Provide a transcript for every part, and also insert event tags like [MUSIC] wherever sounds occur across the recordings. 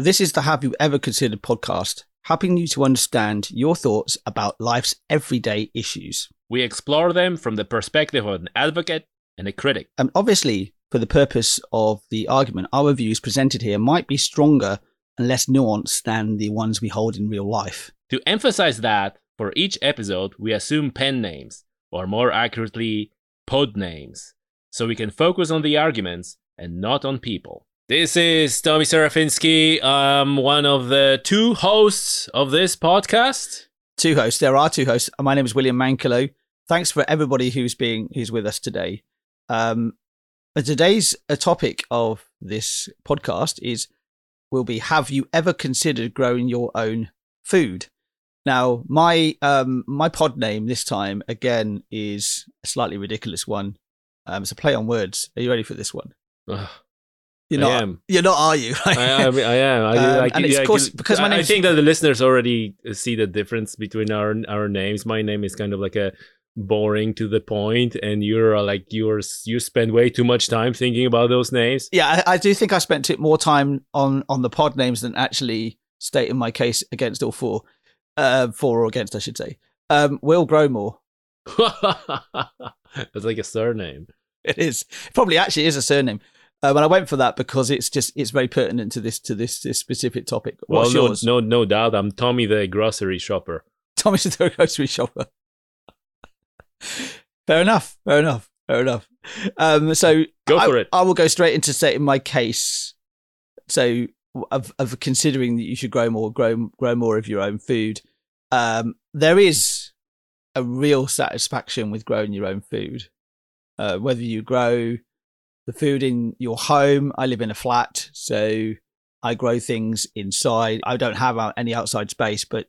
This is the Have You Ever Considered podcast, helping you to understand your thoughts about life's everyday issues. We explore them from the perspective of an advocate and a critic. And obviously, for the purpose of the argument, our views presented here might be stronger and less nuanced than the ones we hold in real life. To emphasize that, for each episode, we assume pen names, or more accurately, pod names, so we can focus on the arguments and not on people. This is Tommy Serafinsky. I'm one of the two hosts of this podcast. Two hosts. There are two hosts. My name is William Mankelo. Thanks for everybody who's being who's with us today. Um, today's a topic of this podcast is will be Have you ever considered growing your own food? Now, my um, my pod name this time again is a slightly ridiculous one. Um, it's a play on words. Are you ready for this one? You're I not. am. You're not, are you? [LAUGHS] I, I, I am. I, Um, I, and it's I- of course because my I- I think that the listeners already see the difference between our our names. My name is kind of like a boring to the point, and you're uh, like you're you spend way too much time thinking about those names. yeah, I, I do think I spent it more time on on the pod names than actually stating my case against all four, uh, for or against, I should say. Um, Will Growmore. [LAUGHS] That's like a surname. It is probably actually is a surname. Um, and I went for that because it's just it's very pertinent to this to this, this specific topic. What's well, no, yours? no, no doubt. I'm Tommy the grocery shopper. Thomas the [LAUGHS] grocery shopper. fair enough. Fair enough. Fair enough. Um, so Go I, for it. I will go straight into stating my case. So of of considering that you should grow more, grow grow more of your own food. Um, there is a real satisfaction with growing your own food. Uh, whether you grow the food in your home, I live in a flat, so I grow things inside. I don't have any outside space, but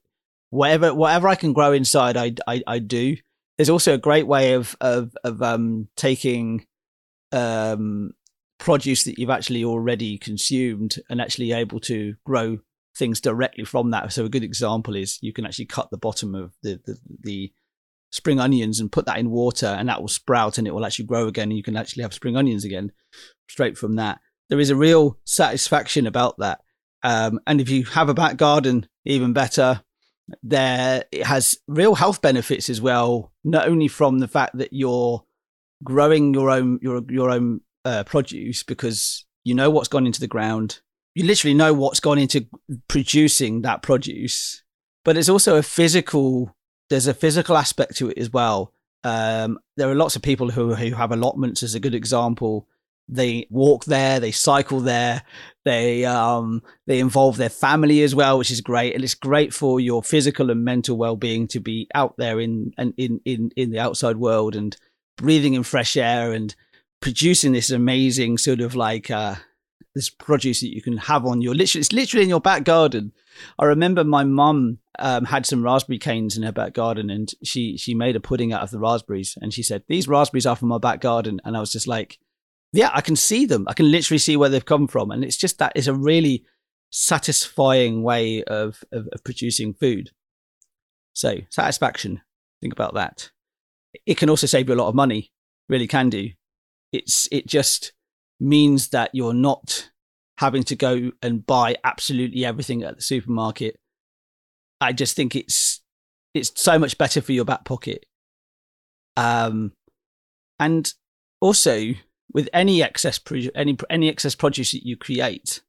whatever whatever I can grow inside, I I, I do. There's also a great way of of of um taking um produce that you've actually already consumed and actually able to grow things directly from that. So a good example is you can actually cut the bottom of the the, the spring onions and put that in water and that will sprout and it will actually grow again and you can actually have spring onions again straight from that. There is a real satisfaction about that. Um, and if you have a back garden, even better. There, it has real health benefits as well. Not only from the fact that you're growing your own your your own uh, produce because you know what's gone into the ground. You literally know what's gone into producing that produce. But it's also a physical. There's a physical aspect to it as well. Um, there are lots of people who who have allotments as a good example. They walk there, they cycle there, they um they involve their family as well, which is great, and it's great for your physical and mental well being to be out there in and in, in in the outside world and breathing in fresh air and producing this amazing sort of like uh this produce that you can have on your literally it's literally in your back garden. I remember my mum um, had some raspberry canes in her back garden, and she she made a pudding out of the raspberries, and she said these raspberries are from my back garden, and I was just like, yeah, I can see them. I can literally see where they've come from, and it's just that is a really satisfying way of, of of producing food. So satisfaction. Think about that. It can also save you a lot of money. Really can do. It's it just means that you're not having to go and buy absolutely everything at the supermarket. I just think it's it's so much better for your back pocket. Um, and also with any excess pro- any any excess produce that you create,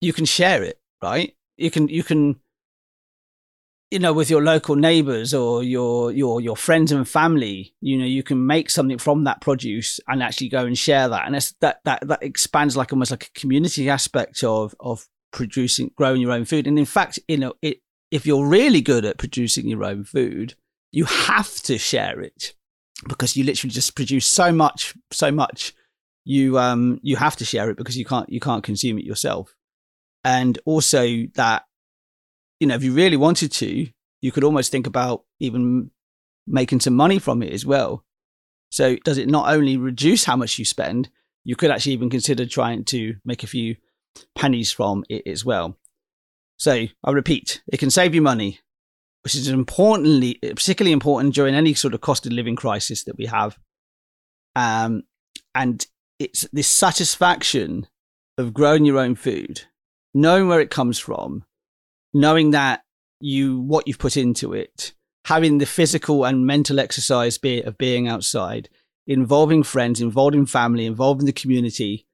you can share it, right? You can you can you know with your local neighbors or your your your friends and family you know you can make something from that produce and actually go and share that. And that that that expands like almost like a community aspect of of producing growing your own food. And in fact you know it if you're really good at producing your own food you have to share it because you literally just produce so much so much you um you have to share it because you can't you can't consume it yourself. And also that you know if you really wanted to you could almost think about even making some money from it as well. So does it not only reduce how much you spend you could actually even consider trying to make a few pennies from it as well. So i repeat it can save you money which is importantly particularly important during any sort of cost of living crisis that we have. Um and it's this satisfaction of growing your own food knowing where it comes from, knowing that you what you've put into it, having the physical and mental exercise be, of being outside, involving friends, involving family, involving the community.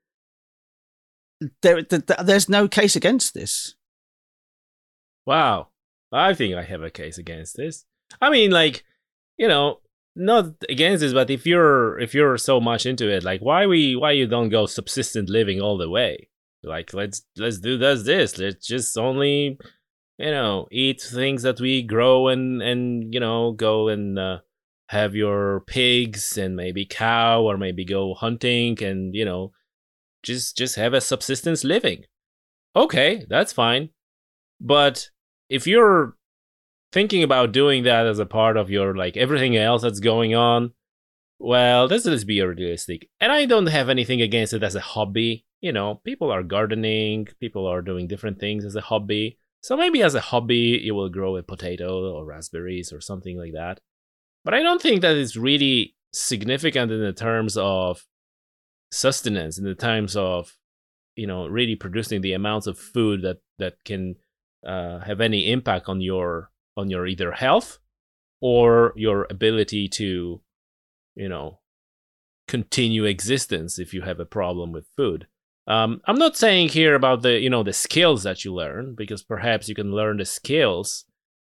There, there, there's no case against this. Wow, I think I have a case against this. I mean, like, you know, not against this, but if you're if you're so much into it, like, why we why you don't go subsistent living all the way? Like, let's let's do this this. Let's just only you know eat things that we grow and and you know go and uh, have your pigs and maybe cow or maybe go hunting and you know just just have a subsistence living. Okay that's fine. But if you're thinking about doing that as a part of your like everything else that's going on well let's just be realistic. And i don't have anything against it as a hobby. You know people are gardening people are doing different things as a hobby so maybe as a hobby, you will grow a potato or raspberries or something like that. But I don't think that is really significant in the terms of sustenance, in the terms of you know really producing the amounts of food that that can uh, have any impact on your on your either health or your ability to you know continue existence if you have a problem with food um, I'm not saying here about the you know the skills that you learn because perhaps you can learn the skills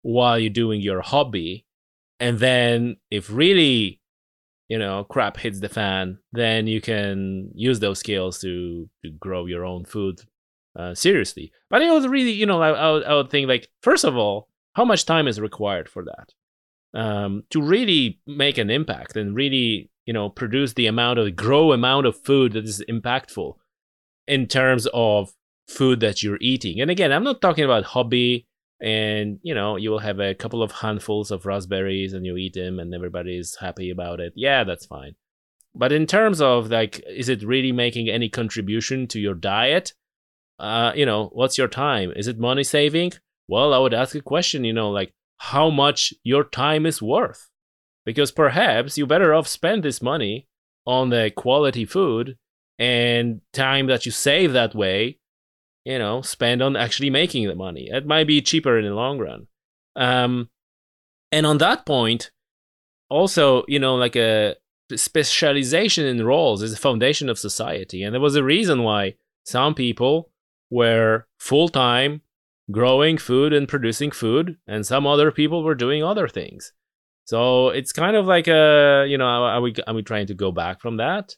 while you're doing your hobby, and then if really you know crap hits the fan, then you can use those skills to to grow your own food uh, seriously. But I was really you know I, I, would, I would think like first of all, how much time is required for that um, to really make an impact and really you know produce the amount of grow amount of food that is impactful in terms of food that you're eating. And again, I'm not talking about hobby and you know you will have a couple of handfuls of raspberries and you eat them and everybody's happy about it. Yeah that's fine. But in terms of like is it really making any contribution to your diet? Uh you know what's your time? Is it money saving? Well i would ask a question you know like how much your time is worth? Because perhaps you better off spend this money on the quality food and time that you save that way, you know, spend on actually making the money. It might be cheaper in the long run. Um, and on that point, also, you know, like a specialization in roles is the foundation of society. And there was a reason why some people were full time growing food and producing food, and some other people were doing other things. So it's kind of like a, you know, are we, are we trying to go back from that?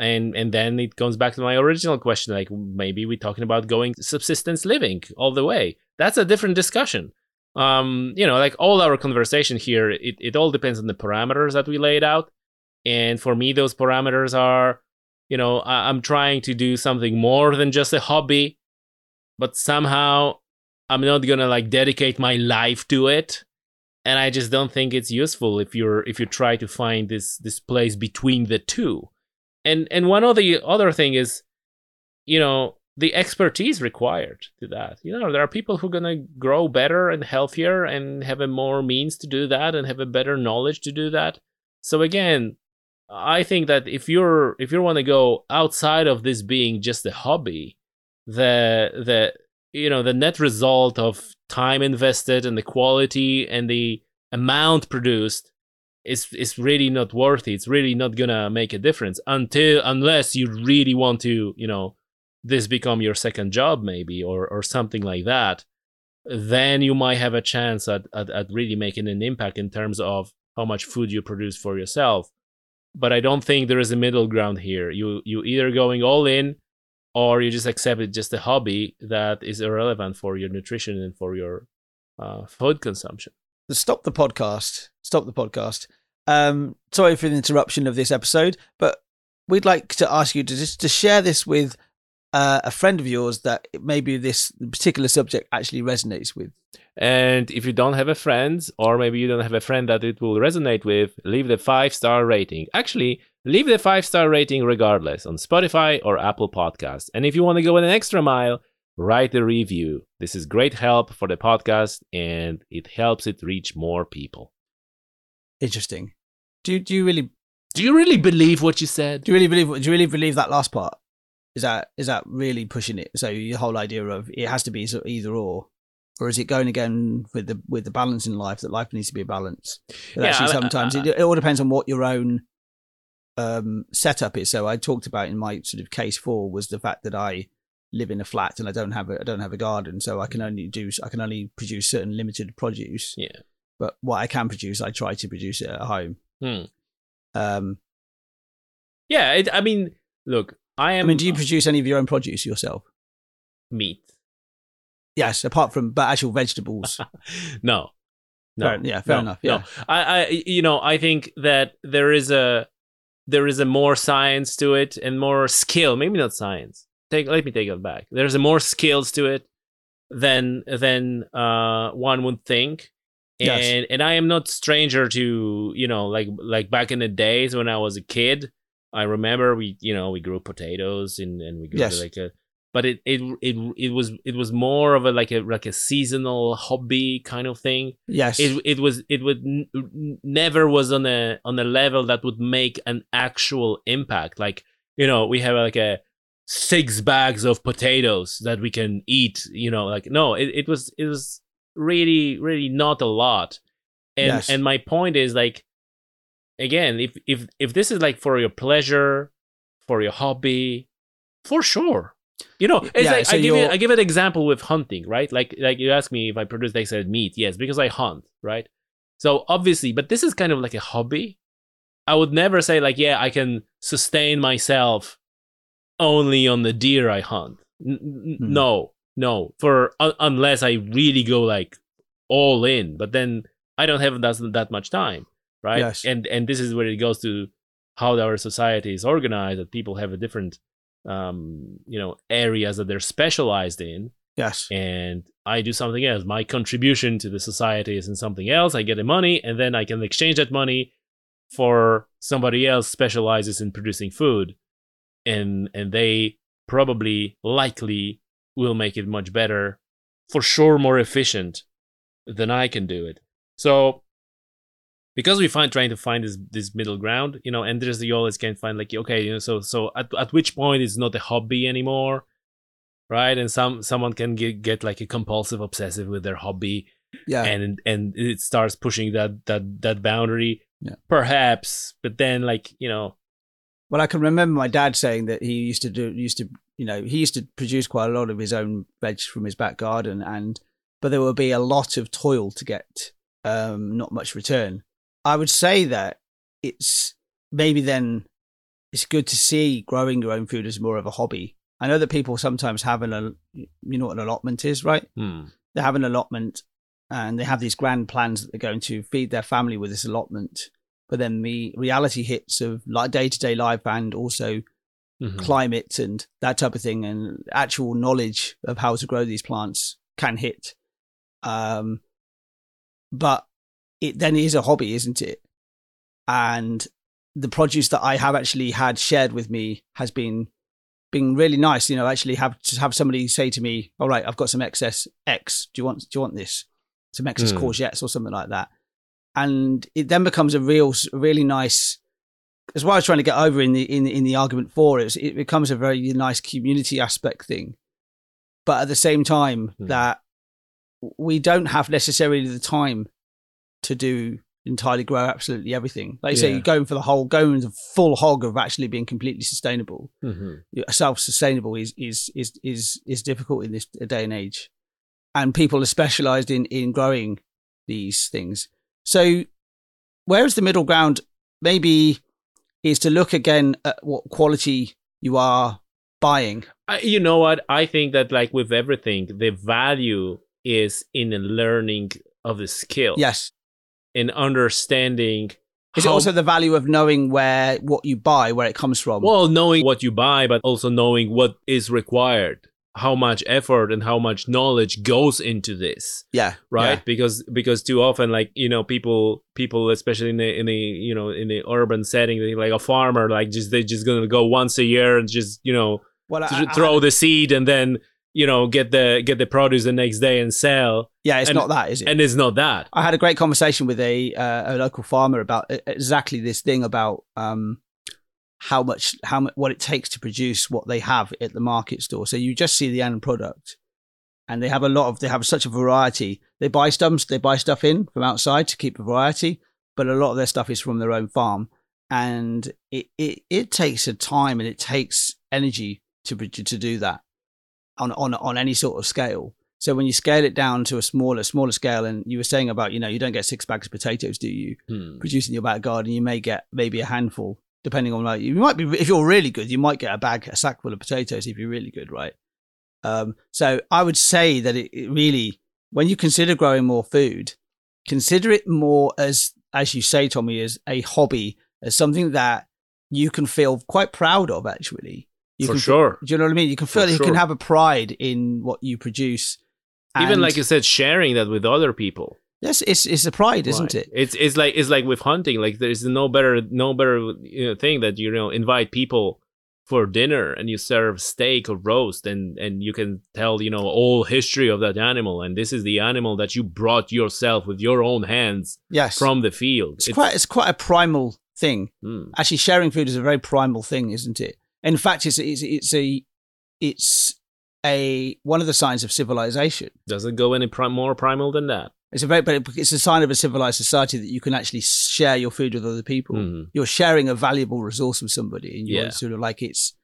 And and then it comes back to my original question like maybe we're talking about going subsistence living all the way. That's a different discussion. Um you know like all our conversation here it, it all depends on the parameters that we laid out. And for me those parameters are you know I, i'm trying to do something more than just a hobby but somehow i'm not gonna like dedicate my life to it. And i just don't think it's useful if you're if you try to find this this place between the two and and one of the other thing is you know the expertise required to that. You know there are people who are going to grow better and healthier and have a more means to do that and have a better knowledge to do that. So again i think that if you're if you want to go outside of this being just a hobby the the you know the net result of time invested and the quality and the amount produced it's it's really not worth it. It's really not gonna make a difference until unless you really want to, you know, this become your second job maybe or or something like that. Then you might have a chance at, at, at really making an impact in terms of how much food you produce for yourself. But I don't think there is a middle ground here. You you either going all in or you just accept it just a hobby that is irrelevant for your nutrition and for your uh, food consumption stop the podcast. Stop the podcast. Um, sorry for the interruption of this episode, but we'd like to ask you to just to share this with uh, a friend of yours that maybe this particular subject actually resonates with. And if you don't have a friend, or maybe you don't have a friend that it will resonate with, leave the five star rating. Actually, leave the five star rating regardless on Spotify or Apple Podcasts. And if you want to go an extra mile, write a review. This is great help for the podcast and it helps it reach more people. Interesting. Do do you really do you really believe what you said? Do you really believe do you really believe that last part? Is that is that really pushing it? So your whole idea of it has to be sort of either or, or is it going again with the with the balance in life that life needs to be a balance? But Yeah, actually, I- sometimes I- it, it all depends on what your own um, setup is. So I talked about in my sort of case for was the fact that I live in a flat and I don't have a I don't have a garden, so I can only do I can only produce certain limited produce. Yeah. But what I can produce, I try to produce it at home. Hmm. Um, Yeah, it, I mean, look, I am. I mean, do you produce any of your own produce yourself? meat? Yes, apart from but actual vegetables. [LAUGHS] no, no, Fair- yeah, fair no, enough, No, yeah. I, I, you know, I think that there is a there is a more science to it and more skill. Maybe not science. Take, let me take it back. There's more skills to it than than uh, one would think. And Yes. and I am not stranger to you know like like back in the days when I was a kid. I remember we you know we grew potatoes and and we grew Yes. like a but it, it it it was it was more of a like a like a seasonal hobby kind of thing yes. it it was it would n- never was on a on a level that would make an actual impact like you know we have like a six bags of potatoes that we can eat you know like no it, it was it was really really not a lot. And Yes. and my point is like again if if if this is like for your pleasure for your hobby for sure. You know it's Yeah, like so i give it you're- i give an example with hunting right? Like like you ask me if i produce like said meat yes because i hunt right? So obviously but this is kind of like a hobby. I would never say like yeah i can sustain myself only on the deer i hunt N- n- Hmm. no no for un- unless i really go like all in but then i don't have that, that much time right Yes. and and this is where it goes to how our society is organized that people have a different um you know areas that they're specialized in yes. and I do something else. My contribution to the society is in something else. I get the money, and then I can exchange that money for somebody else specializes in producing food, and and they probably likely will make it much better, for sure, more efficient than I can do it. So. Because we find trying to find this this middle ground, you know, and there's you always can find like okay, you know, so so at at which point it's not a hobby anymore, right? And some someone can get, get like a compulsive obsessive with their hobby, Yeah. and and it starts pushing that that that boundary. Yeah. Perhaps, but then like you know, Well, I can remember my dad saying that he used to do used to you know he used to produce quite a lot of his own veg from his back garden, and but there would be a lot of toil to get um, not much return. I would say that it's maybe then it's good to see growing your own food as more of a hobby. I know that people sometimes have an you know what an allotment is, right? hmm, they have an allotment and they have these grand plans that they're going to feed their family with this allotment. But then the reality hits of like day to day life and also mhm. climate and that type of thing and actual knowledge of how to grow these plants can hit. Um, but it then is a hobby, isn't it? And the produce that I have actually had shared with me has been been really nice. You know, actually have to have somebody say to me, "All right, I've got some excess X. Do you want? Do you want this? Some excess Mm. courgettes or something like that." And it then becomes a real, really nice. That's what I was trying to get over in the in in the argument for it. It becomes a very nice community aspect thing, but at the same time Mm. that we don't have necessarily the time to do entirely grow absolutely everything. Like you say, you're going for the whole, going the full hog of actually being completely sustainable Mhm. self-sustainable is is is is is difficult in this day and age, and people are specialised in in growing these things. So, where is the middle ground? Maybe is to look again at what quality you are buying. I, you know what? I think that like with everything, the value is in the learning of the skill, Yes, in understanding. is it also the value of knowing where what you buy, where it comes from? well knowing what you buy, but also knowing what is required, how much effort and how much knowledge goes into this. yeah, right yeah. because because too often like you know people people especially in the in the you know in the urban setting like a farmer like just they're just gonna go once a year and just you know Well, th- I- throw the seed and then you know get the get the produce the next day and sell yeah, it's and- not that, is it? and it's not that I had a great conversation with a uh, a local farmer about e- exactly this thing about um how much how much what it takes to produce what they have at the market store. So you just see the end product, and they have a lot of they have such a variety. They buy stuff they buy stuff in from outside to keep the variety, but a lot of their stuff is from their own farm, and it it, it takes a time and it takes energy to to do that on on on any sort of scale. So when you scale it down to a smaller smaller scale, and you were saying about you know you don't get six bags of potatoes, do you? Hmm. Producing your back garden, you may get maybe a handful, depending on like you might be if you're really good, you might get a bag a sack full of potatoes if you're really good, right? Um, so I would say that it, it really, when you consider growing more food, consider it more as as you say, Tommy, as a hobby, as something that you can feel quite proud of. Actually, you For can sure. do you know what I mean? You can feel For you can have a pride in what you produce. Even like you said, sharing that with other people. Yes, it's it's a pride, isn't Right. it? It's it's like it's like with hunting. Like there's no better no better you know, thing that you know invite people for dinner and you serve steak or roast and and you can tell you know all history of that animal and this is the animal that you brought yourself with your own hands Yes, from the field. it's quite it's quite a primal thing. mm, Actually, sharing food is a very primal thing, isn't it? In fact, it's it's it's a it's a one of the signs of civilization. doesn't go any prim- more primal than that. It's a very, but it's a sign of a civilized society that you can actually share your food with other people. Mhm. You're sharing a valuable resource with somebody, and you're Yeah. sort of like it's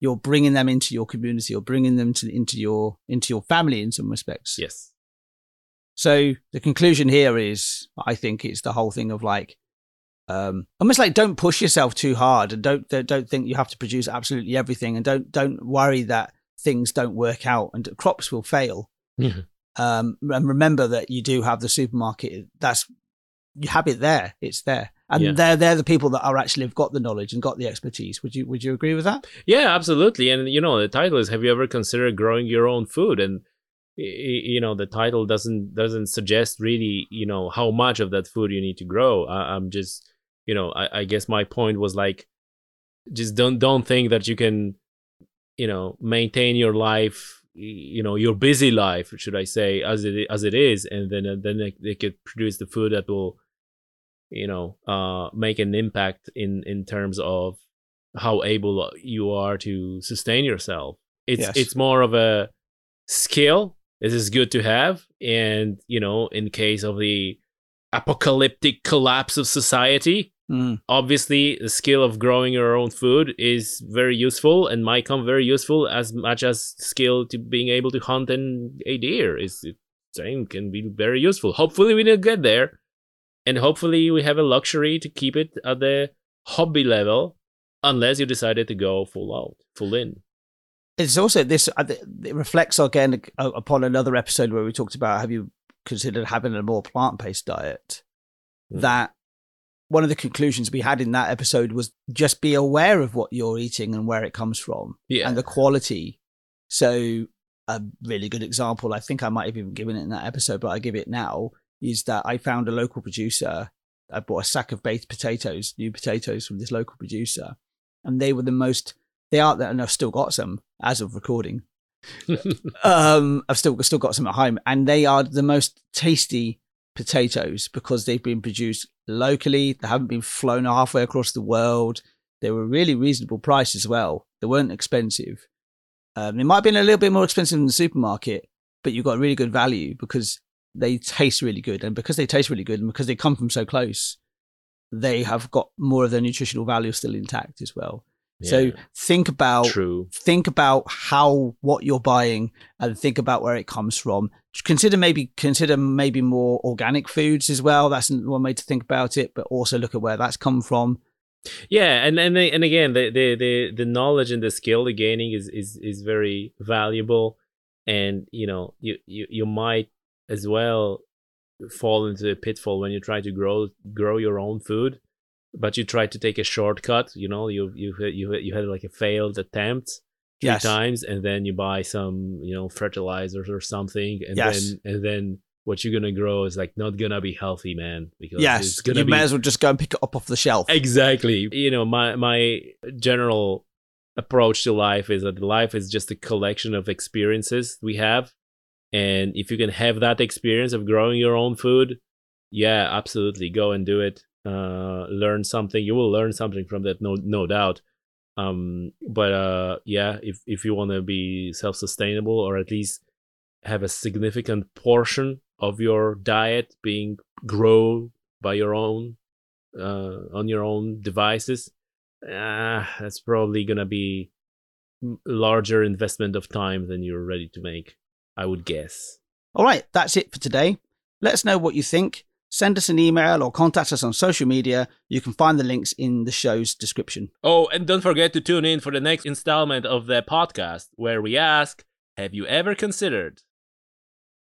you're bringing them into your community, or bringing them to into your into your family in some respects. Yes. So the conclusion here is, I think, it's the whole thing of like, um, almost like don't push yourself too hard, and don't don't, don't think you have to produce absolutely everything, and don't don't worry that things don't work out and crops will fail. Yeah. Um, and remember that you do have the supermarket. That's you have it there. It's there, and Yeah. they're they're the people that are actually have got the knowledge and got the expertise. Would you would you agree with that? Yeah, absolutely. And you know, the title is "Have you ever considered growing your own food?" And you know, the title doesn't doesn't suggest really, you know, how much of that food you need to grow. I, I'm just, you know, I, I guess my point was like, just don't don't think that you can, you know, maintain your life, you know, your busy life, should I say, as it as it is, and then and then they, they could produce the food that will, you know, uh, make an impact in in terms of how able you are to sustain yourself. It's Yes. it's more of a skill. This is good to have, and you know, in case of the apocalyptic collapse of society, Mm. obviously the skill of growing your own food is very useful and might come very useful as much as skill to being able to hunt and a deer is same can be very useful. Hopefully we don't get there, and hopefully we have a luxury to keep it at the hobby level, unless you decided to go full out, full in. It's also this. uh, It reflects again uh, upon another episode where we talked about have you considered having a more plant based diet. Mm. That one of the conclusions we had in that episode was just be aware of what you're eating and where it comes from Yeah, and the quality. So a really good example, I think I might have even given it in that episode, but I give it now, is that I found a local producer. I bought a sack of baked potatoes, new potatoes from this local producer, and they were the most. They are, and I've still got some as of recording. [LAUGHS] Um, I've still still got some at home, and they are the most tasty potatoes because they've been produced locally. They haven't been flown halfway across the world. They were really reasonable price as well. They weren't expensive. Um, they might have been a little bit more expensive in the supermarket, but you got really good value because they taste really good, and because they taste really good, and because they come from so close, they have got more of their nutritional value still intact as well. So think about true. think about how what you're buying and think about where it comes from. Consider maybe consider maybe more organic foods as well. That's one way to think about it but also look at where that's come from. Yeah, and and and again, the the the, the knowledge and the skill they're gaining is is is very valuable, and you know you you you might as well fall into a pitfall when you try to grow grow your own food, but you try to take a shortcut. You know, you you you you had like a failed attempt three yes times, and then you buy some you know fertilizers or something, and Yes. then and then what you're gonna grow is like not gonna be healthy, man. Because yes you be may as well just go and pick it up off the shelf Exactly. You know, my my general approach to life is that life is just a collection of experiences we have. And if you can have that experience of growing your own food, yeah, absolutely go and do it. Uh learn something. You will learn something from that, no no doubt. Um, but uh, yeah, if if you want to be self-sustainable or at least have a significant portion of your diet being grow by your own uh, on your own devices, uh, that's probably gonna be larger investment of time than you're ready to make. I would guess. All right, that's it for today. Let us know what you think. Send us an email or contact us on social media. You can find the links in the show's description. Oh, and don't forget to tune in for the next installment of the podcast where we ask Have you ever considered